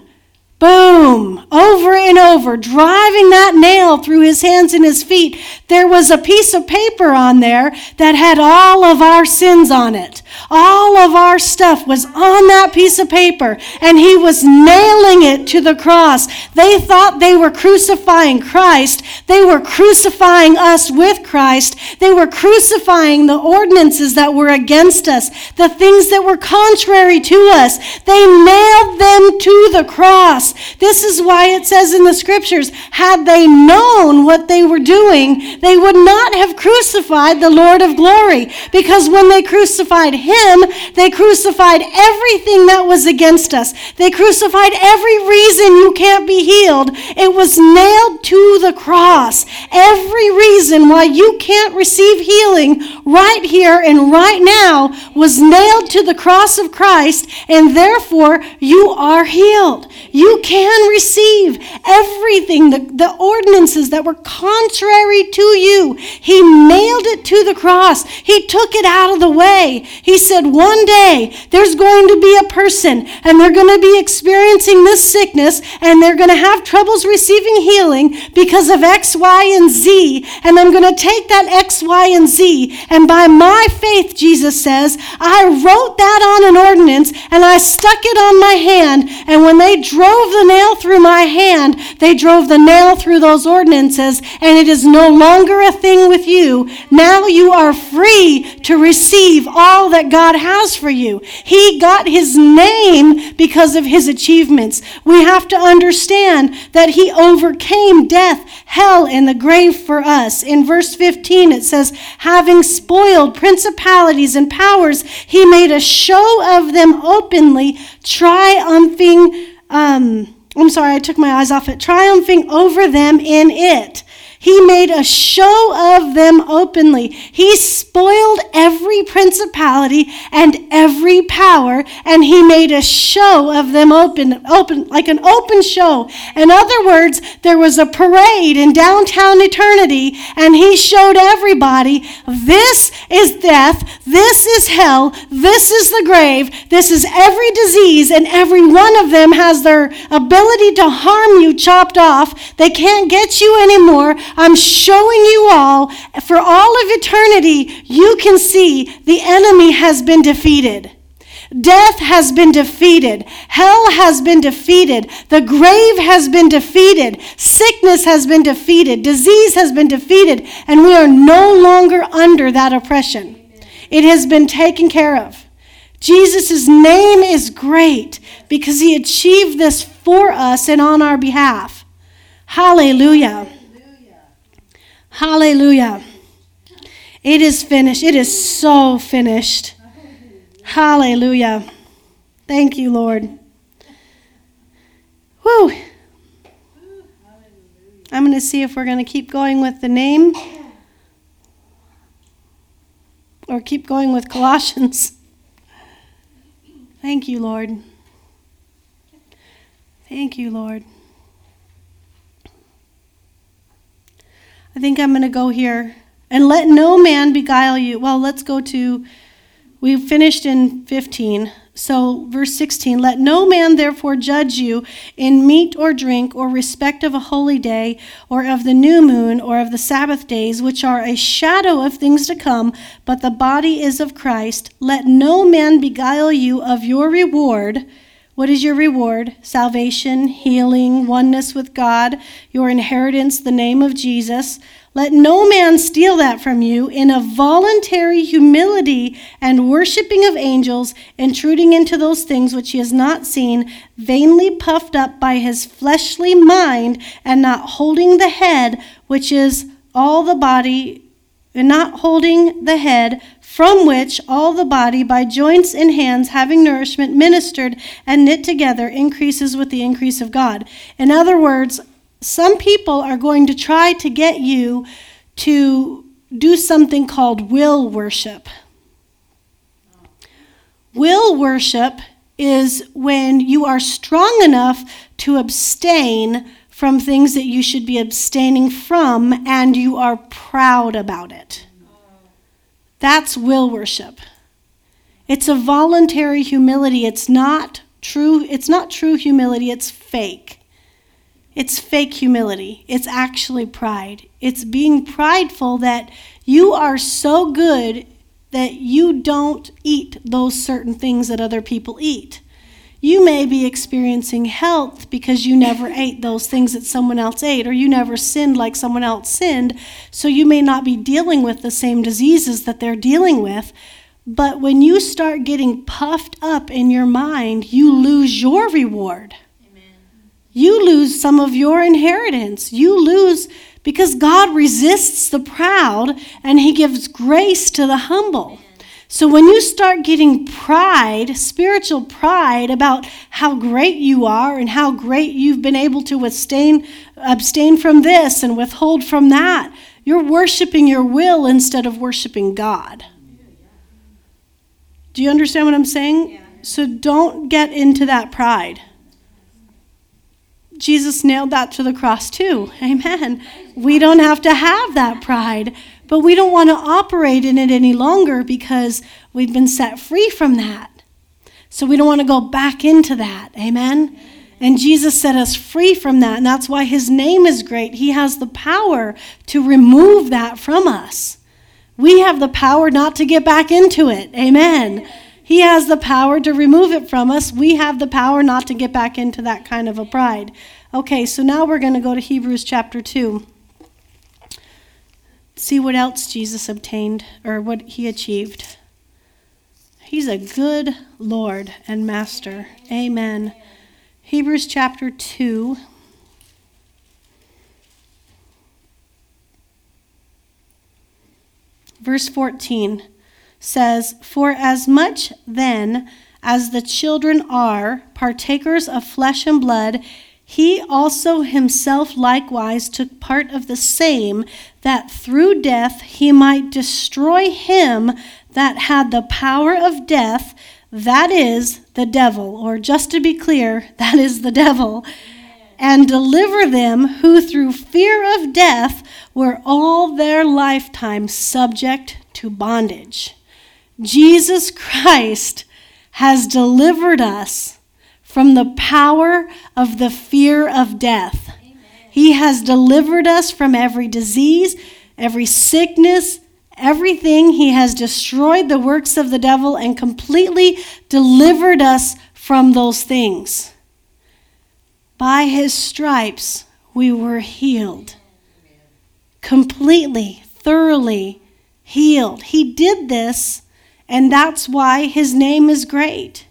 Boom! Over and over, driving that nail through his hands and his feet. There was a piece of paper on there that had all of our sins on it. All of our stuff was on that piece of paper, and he was nailing it to the cross. They thought they were crucifying Christ. They were crucifying us with Christ. They were crucifying the ordinances that were against us, the things that were contrary to us. They nailed them to the cross. This is why it says in the scriptures, had they known what they were doing, they would not have crucified the Lord of glory. Because when they crucified him, they crucified everything that was against us. They crucified every reason you can't be healed. It was nailed to the cross. Every reason why you can't receive healing right here and right now was nailed to the cross of Christ, and therefore you are healed. You can receive everything, the, the ordinances that were contrary to you. He nailed it to the cross, He took it out of the way. He said, One day there's going to be a person, and they're going to be experiencing this sickness, and they're going to have troubles receiving healing because of X, Y, and Z. And I'm going to take that X, Y, and Z, and by my faith, Jesus says, I wrote that on an ordinance and I stuck it on my hand. And when they drove the nail through my hand, they drove the nail through those ordinances, and it is no longer a thing with you. Now you are free to receive all that God has for you. He got his name because of his achievements. We have to understand that he overcame death, hell, and the grave for us. In verse 15, it says, Having spoiled principalities and powers, he made a show of them openly, triumphing. Um, I'm sorry, I took my eyes off it. Triumphing over them in it. He made a show of them openly. He spoiled every principality and every power, and he made a show of them open, open, like an open show. In other words, there was a parade in downtown eternity, and he showed everybody this is death, this is hell, this is the grave, this is every disease, and every one of them has their ability to harm you chopped off. They can't get you anymore. I'm showing you all, for all of eternity, you can see the enemy has been defeated. Death has been defeated. Hell has been defeated. The grave has been defeated. Sickness has been defeated. Disease has been defeated. And we are no longer under that oppression. It has been taken care of. Jesus' name is great because he achieved this for us and on our behalf. Hallelujah. Hallelujah. It is finished. It is so finished. Hallelujah. Thank you, Lord. Whew. I'm going to see if we're going to keep going with the name or keep going with Colossians. Thank you, Lord. Thank you, Lord. I think I'm going to go here. And let no man beguile you. Well, let's go to, we finished in 15. So, verse 16 Let no man therefore judge you in meat or drink, or respect of a holy day, or of the new moon, or of the Sabbath days, which are a shadow of things to come, but the body is of Christ. Let no man beguile you of your reward. What is your reward? Salvation, healing, oneness with God, your inheritance, the name of Jesus. Let no man steal that from you in a voluntary humility and worshiping of angels, intruding into those things which he has not seen, vainly puffed up by his fleshly mind, and not holding the head, which is all the body, and not holding the head, from which all the body, by joints and hands, having nourishment, ministered and knit together, increases with the increase of God. In other words, some people are going to try to get you to do something called will worship. Will worship is when you are strong enough to abstain from things that you should be abstaining from and you are proud about it. That's will worship. It's a voluntary humility. It's not true it's not true humility, it's fake. It's fake humility. It's actually pride. It's being prideful that you are so good that you don't eat those certain things that other people eat. You may be experiencing health because you never ate those things that someone else ate, or you never sinned like someone else sinned, so you may not be dealing with the same diseases that they're dealing with. But when you start getting puffed up in your mind, you lose your reward. Amen. You lose some of your inheritance. You lose because God resists the proud and He gives grace to the humble. So when you start getting pride, spiritual pride about how great you are and how great you've been able to withstand, abstain from this and withhold from that, you're worshiping your will instead of worshiping God. Do you understand what I'm saying? Yeah. So don't get into that pride. Jesus nailed that to the cross too. Amen. We don't have to have that pride, but we don't want to operate in it any longer because we've been set free from that. So we don't want to go back into that. Amen. And Jesus set us free from that. And that's why his name is great. He has the power to remove that from us. We have the power not to get back into it. Amen. He has the power to remove it from us. We have the power not to get back into that kind of a pride. Okay, so now we're going to go to Hebrews chapter 2. See what else Jesus obtained or what he achieved. He's a good Lord and Master. Amen. Hebrews chapter 2. Verse 14 says, For as much then as the children are partakers of flesh and blood, he also himself likewise took part of the same, that through death he might destroy him that had the power of death, that is, the devil, or just to be clear, that is the devil, and deliver them who through fear of death were all their lifetime subject to bondage. Jesus Christ has delivered us from the power of the fear of death. He has delivered us from every disease, every sickness, everything. He has destroyed the works of the devil and completely delivered us from those things. By his stripes, we were healed. Completely, thoroughly healed. He did this and that's why his name is great.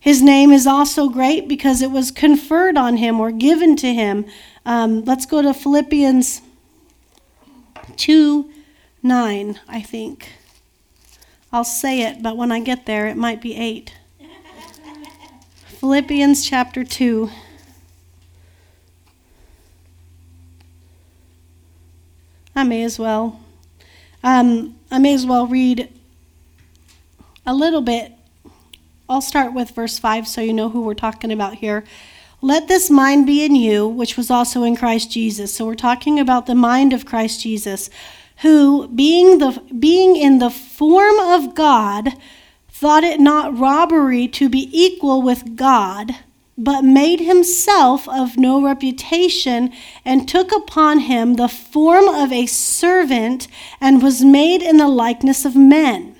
His name is also great because it was conferred on him or given to him. Um, let's go to Philippians 2 9, I think. I'll say it, but when I get there, it might be 8. Philippians chapter 2. I may as well. Um, I may as well read a little bit. I'll start with verse 5 so you know who we're talking about here. Let this mind be in you, which was also in Christ Jesus. So we're talking about the mind of Christ Jesus, who, being, the, being in the form of God, thought it not robbery to be equal with God, but made himself of no reputation, and took upon him the form of a servant, and was made in the likeness of men.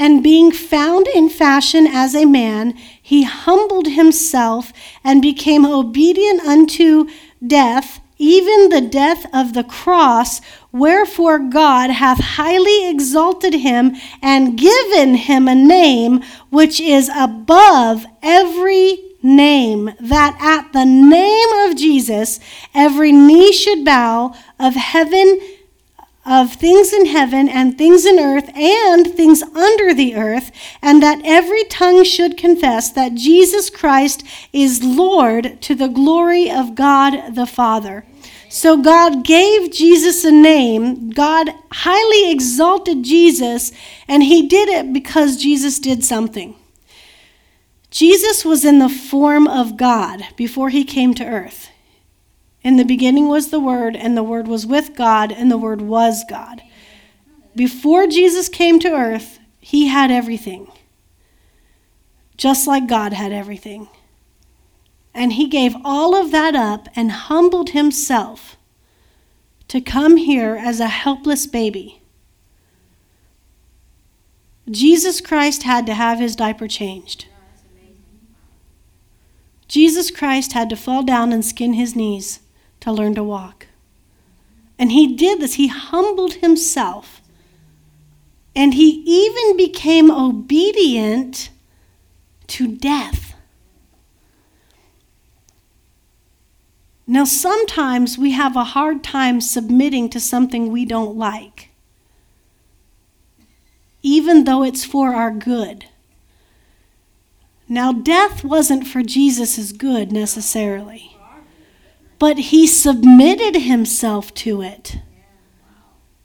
And being found in fashion as a man, he humbled himself and became obedient unto death, even the death of the cross. Wherefore God hath highly exalted him and given him a name which is above every name, that at the name of Jesus every knee should bow of heaven of things in heaven and things in earth and things under the earth, and that every tongue should confess that Jesus Christ is Lord to the glory of God the Father. So God gave Jesus a name. God highly exalted Jesus, and he did it because Jesus did something. Jesus was in the form of God before he came to earth. In the beginning was the Word, and the Word was with God, and the Word was God. Before Jesus came to earth, he had everything, just like God had everything. And he gave all of that up and humbled himself to come here as a helpless baby. Jesus Christ had to have his diaper changed. Jesus Christ had to fall down and skin his knees to learn to walk. And he did this, he humbled himself. And he even became obedient to death. Now, sometimes we have a hard time submitting to something we don't like, even though it's for our good. Now, death wasn't for Jesus' good necessarily, but he submitted himself to it.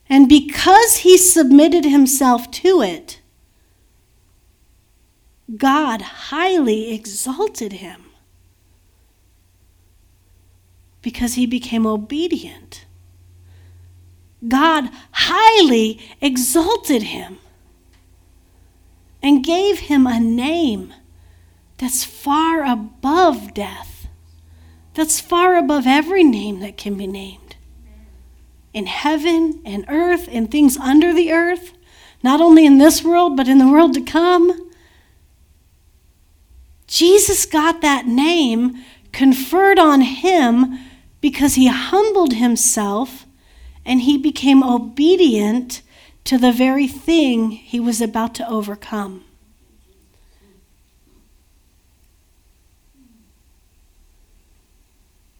And because he submitted himself to it, God highly exalted him because he became obedient. God highly exalted him and gave him a name that's far above death, that's far above every name that can be named. In heaven and earth and things under the earth, not only in this world, but in the world to come. Jesus got that name conferred on him because he humbled himself and he became obedient to the very thing he was about to overcome.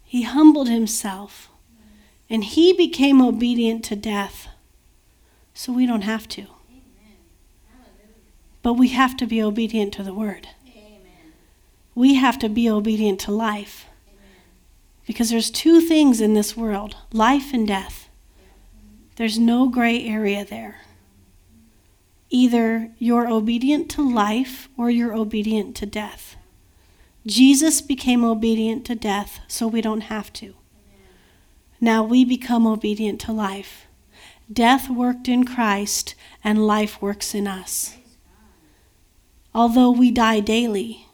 He humbled himself and he became obedient to death. So we don't have to. But we have to be obedient to the word. We have to be obedient to life. Because there's two things in this world life and death. There's no gray area there. Either you're obedient to life or you're obedient to death. Jesus became obedient to death, so we don't have to. Now we become obedient to life. Death worked in Christ, and life works in us. Although we die daily,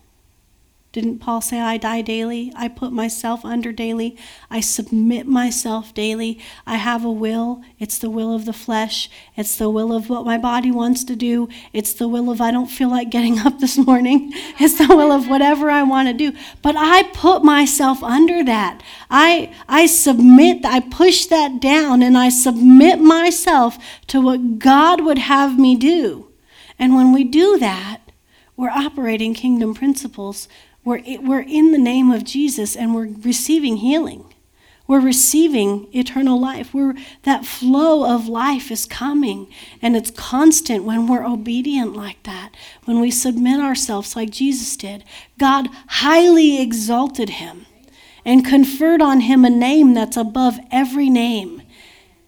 didn't Paul say, I die daily? I put myself under daily. I submit myself daily. I have a will. It's the will of the flesh. It's the will of what my body wants to do. It's the will of, I don't feel like getting up this morning. It's the will of whatever I want to do. But I put myself under that. I, I submit, I push that down, and I submit myself to what God would have me do. And when we do that, we're operating kingdom principles we're, we're in the name of Jesus and we're receiving healing. We're receiving eternal life. We're, that flow of life is coming and it's constant when we're obedient like that, when we submit ourselves like Jesus did. God highly exalted him and conferred on him a name that's above every name.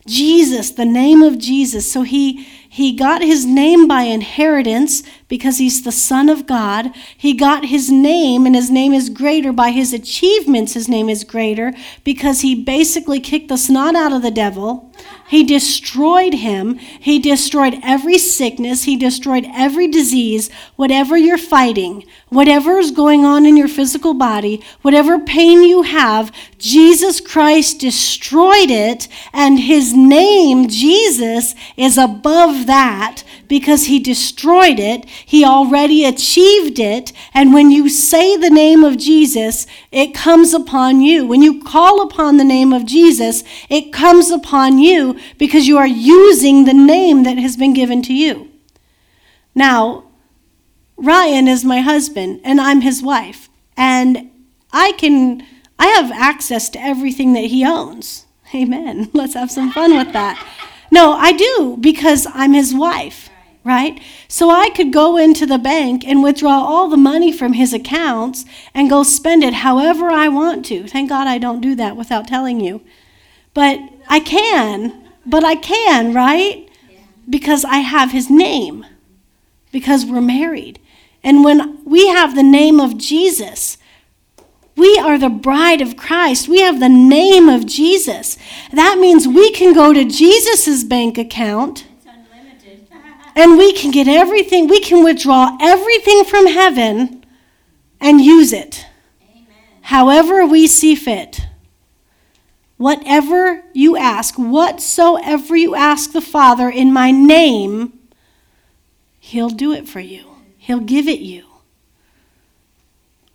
Jesus, the name of Jesus. So he he got his name by inheritance because he's the Son of God. He got his name, and his name is greater by his achievements. His name is greater because he basically kicked the snot out of the devil. He destroyed him. He destroyed every sickness. He destroyed every disease. Whatever you're fighting, whatever is going on in your physical body, whatever pain you have, Jesus Christ destroyed it, and his name, Jesus, is above that because he destroyed it. He already achieved it. And when you say the name of Jesus, it comes upon you. When you call upon the name of Jesus, it comes upon you because you are using the name that has been given to you. Now, Ryan is my husband and I'm his wife. And I can I have access to everything that he owns. Amen. Let's have some fun with that. No, I do because I'm his wife, right? So I could go into the bank and withdraw all the money from his accounts and go spend it however I want to. Thank God I don't do that without telling you. But I can, but I can, right? Because I have his name, because we're married. And when we have the name of Jesus, we are the bride of Christ. We have the name of Jesus. That means we can go to Jesus' bank account and we can get everything, we can withdraw everything from heaven and use it Amen. however we see fit. Whatever you ask, whatsoever you ask the Father in my name, He'll do it for you, He'll give it you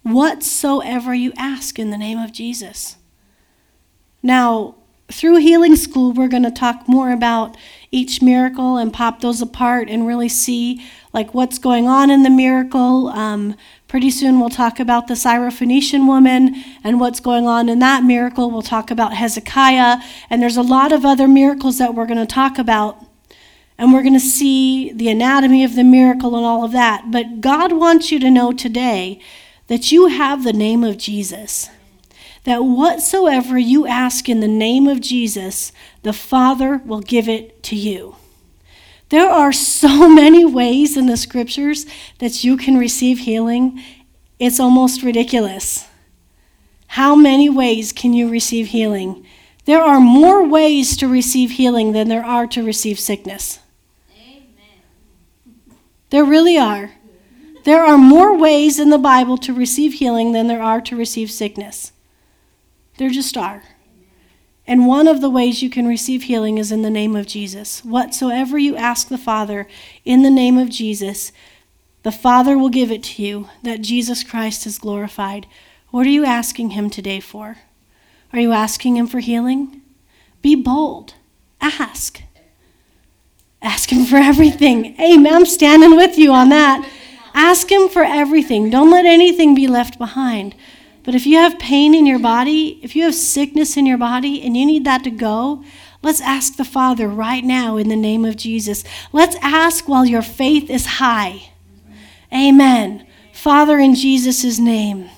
whatsoever you ask in the name of Jesus. Now, through Healing School, we're going to talk more about each miracle and pop those apart and really see like what's going on in the miracle. Um, Pretty soon we'll talk about the Syrophoenician woman and what's going on in that miracle. We'll talk about Hezekiah, and there's a lot of other miracles that we're going to talk about. And we're going to see the anatomy of the miracle and all of that. But God wants you to know today that you have the name of Jesus. That whatsoever you ask in the name of Jesus, the Father will give it to you. There are so many ways in the scriptures that you can receive healing. It's almost ridiculous. How many ways can you receive healing? There are more ways to receive healing than there are to receive sickness. Amen. There really are. There are more ways in the Bible to receive healing than there are to receive sickness. There just are. And one of the ways you can receive healing is in the name of Jesus. Whatsoever you ask the Father in the name of Jesus, the Father will give it to you, that Jesus Christ is glorified. What are you asking Him today for? Are you asking Him for healing? Be bold. Ask. Ask Him for everything. Amen. I'm standing with you on that. Ask Him for everything. Don't let anything be left behind. But if you have pain in your body, if you have sickness in your body and you need that to go, let's ask the Father right now in the name of Jesus. Let's ask while your faith is high. Amen. Father, in Jesus' name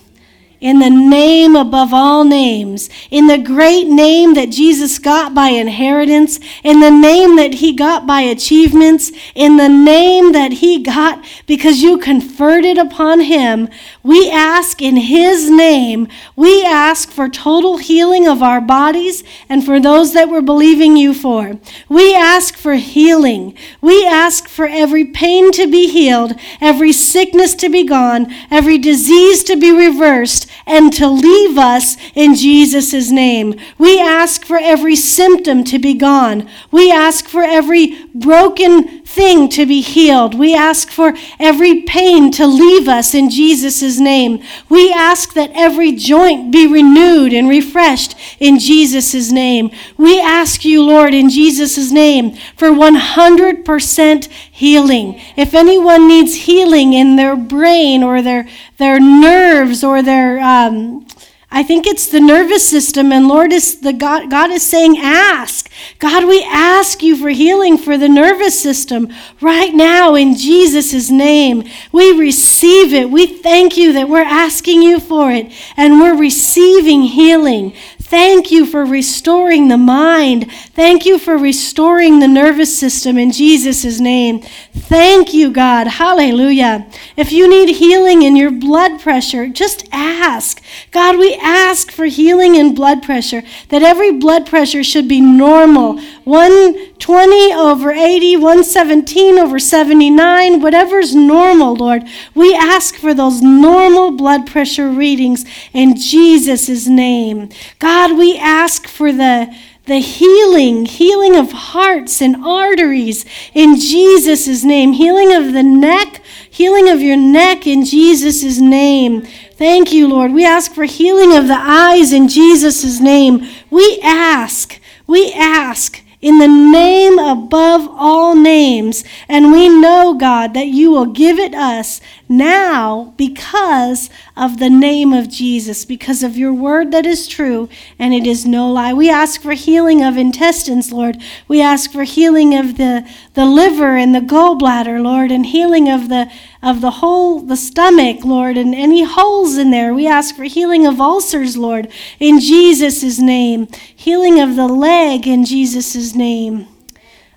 in the name above all names, in the great name that Jesus got by inheritance, in the name that he got by achievements, in the name that he got because you conferred it upon him, we ask in his name, we ask for total healing of our bodies and for those that we're believing you for. We ask for healing. We ask for every pain to be healed, every sickness to be gone, every disease to be reversed, and to leave us in Jesus' name. We ask for every symptom to be gone. We ask for every broken thing to be healed. We ask for every pain to leave us in Jesus' name. We ask that every joint be renewed and refreshed in Jesus' name. We ask you, Lord, in Jesus' name, for 100% healing. If anyone needs healing in their brain or their, their nerves or their, um, I think it's the nervous system, and Lord is the God, God is saying, ask. God, we ask you for healing for the nervous system right now in Jesus' name. We receive it. We thank you that we're asking you for it, and we're receiving healing. Thank you for restoring the mind. Thank you for restoring the nervous system in Jesus' name. Thank you, God. Hallelujah. If you need healing in your blood pressure, just ask. God, we ask for healing in blood pressure, that every blood pressure should be normal 120 over 80, 117 over 79, whatever's normal, Lord. We ask for those normal blood pressure readings in Jesus' name. God, we ask for the, the healing, healing of hearts and arteries in Jesus' name, healing of the neck, healing of your neck in Jesus' name. Thank you, Lord. We ask for healing of the eyes in Jesus' name. We ask, we ask in the name above all names. And we know, God, that you will give it us now because of the name of Jesus, because of your word that is true and it is no lie. We ask for healing of intestines, Lord. We ask for healing of the, the liver and the gallbladder, Lord, and healing of the of the whole the stomach, Lord, and any holes in there. We ask for healing of ulcers, Lord, in Jesus' name. Healing of the leg in Jesus' name.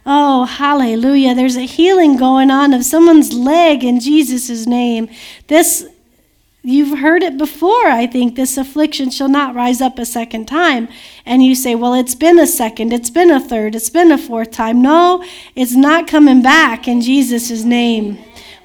Oh, hallelujah. There's a healing going on of someone's leg in Jesus' name. This, you've heard it before, I think. This affliction shall not rise up a second time. And you say, well, it's been a second, it's been a third, it's been a fourth time. No, it's not coming back in Jesus' name.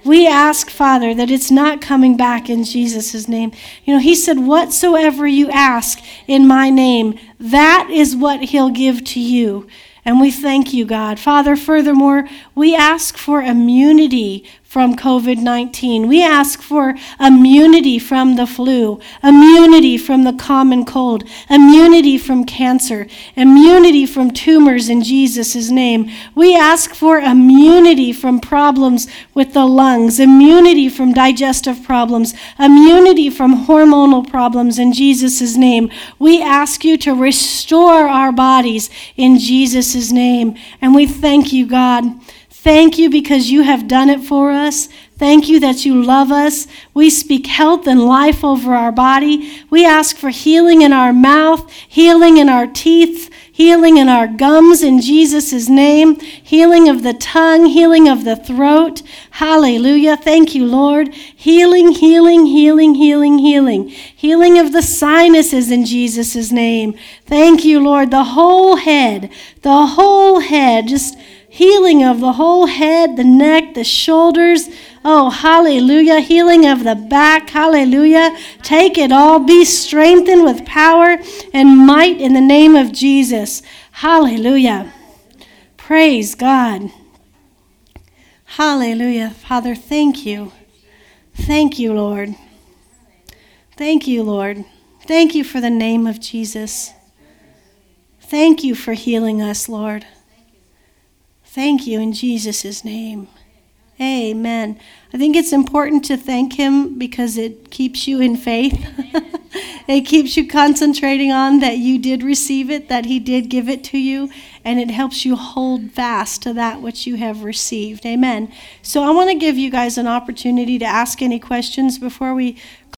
We ask, Father, that it's not coming back in Jesus' name. You know, He said, Whatsoever you ask in my name, that is what He'll give to you. And we thank you, God. Father, furthermore, we ask for immunity from COVID 19. We ask for immunity from the flu, immunity from the common cold, immunity from cancer, immunity from tumors in Jesus' name. We ask for immunity from problems with the lungs, immunity from digestive problems, immunity from hormonal problems in Jesus' name. We ask you to restore our bodies in Jesus' name. And we thank you, God. Thank you because you have done it for us. Thank you that you love us. We speak health and life over our body. We ask for healing in our mouth, healing in our teeth, healing in our gums in Jesus' name, healing of the tongue, healing of the throat. Hallelujah. Thank you, Lord. Healing, healing, healing, healing, healing. Healing of the sinuses in Jesus' name. Thank you, Lord. The whole head, the whole head, just healing of the whole head, the neck, the shoulders. Oh, hallelujah. Healing of the back. Hallelujah. Take it all. Be strengthened with power and might in the name of Jesus. Hallelujah. Praise God. Hallelujah. Father, thank you. Thank you, Lord. Thank you, Lord. Thank you for the name of Jesus. Thank you for healing us, Lord. Thank you in Jesus' name. Amen. I think it's important to thank Him because it keeps you in faith. it keeps you concentrating on that you did receive it, that He did give it to you, and it helps you hold fast to that which you have received. Amen. So I want to give you guys an opportunity to ask any questions before we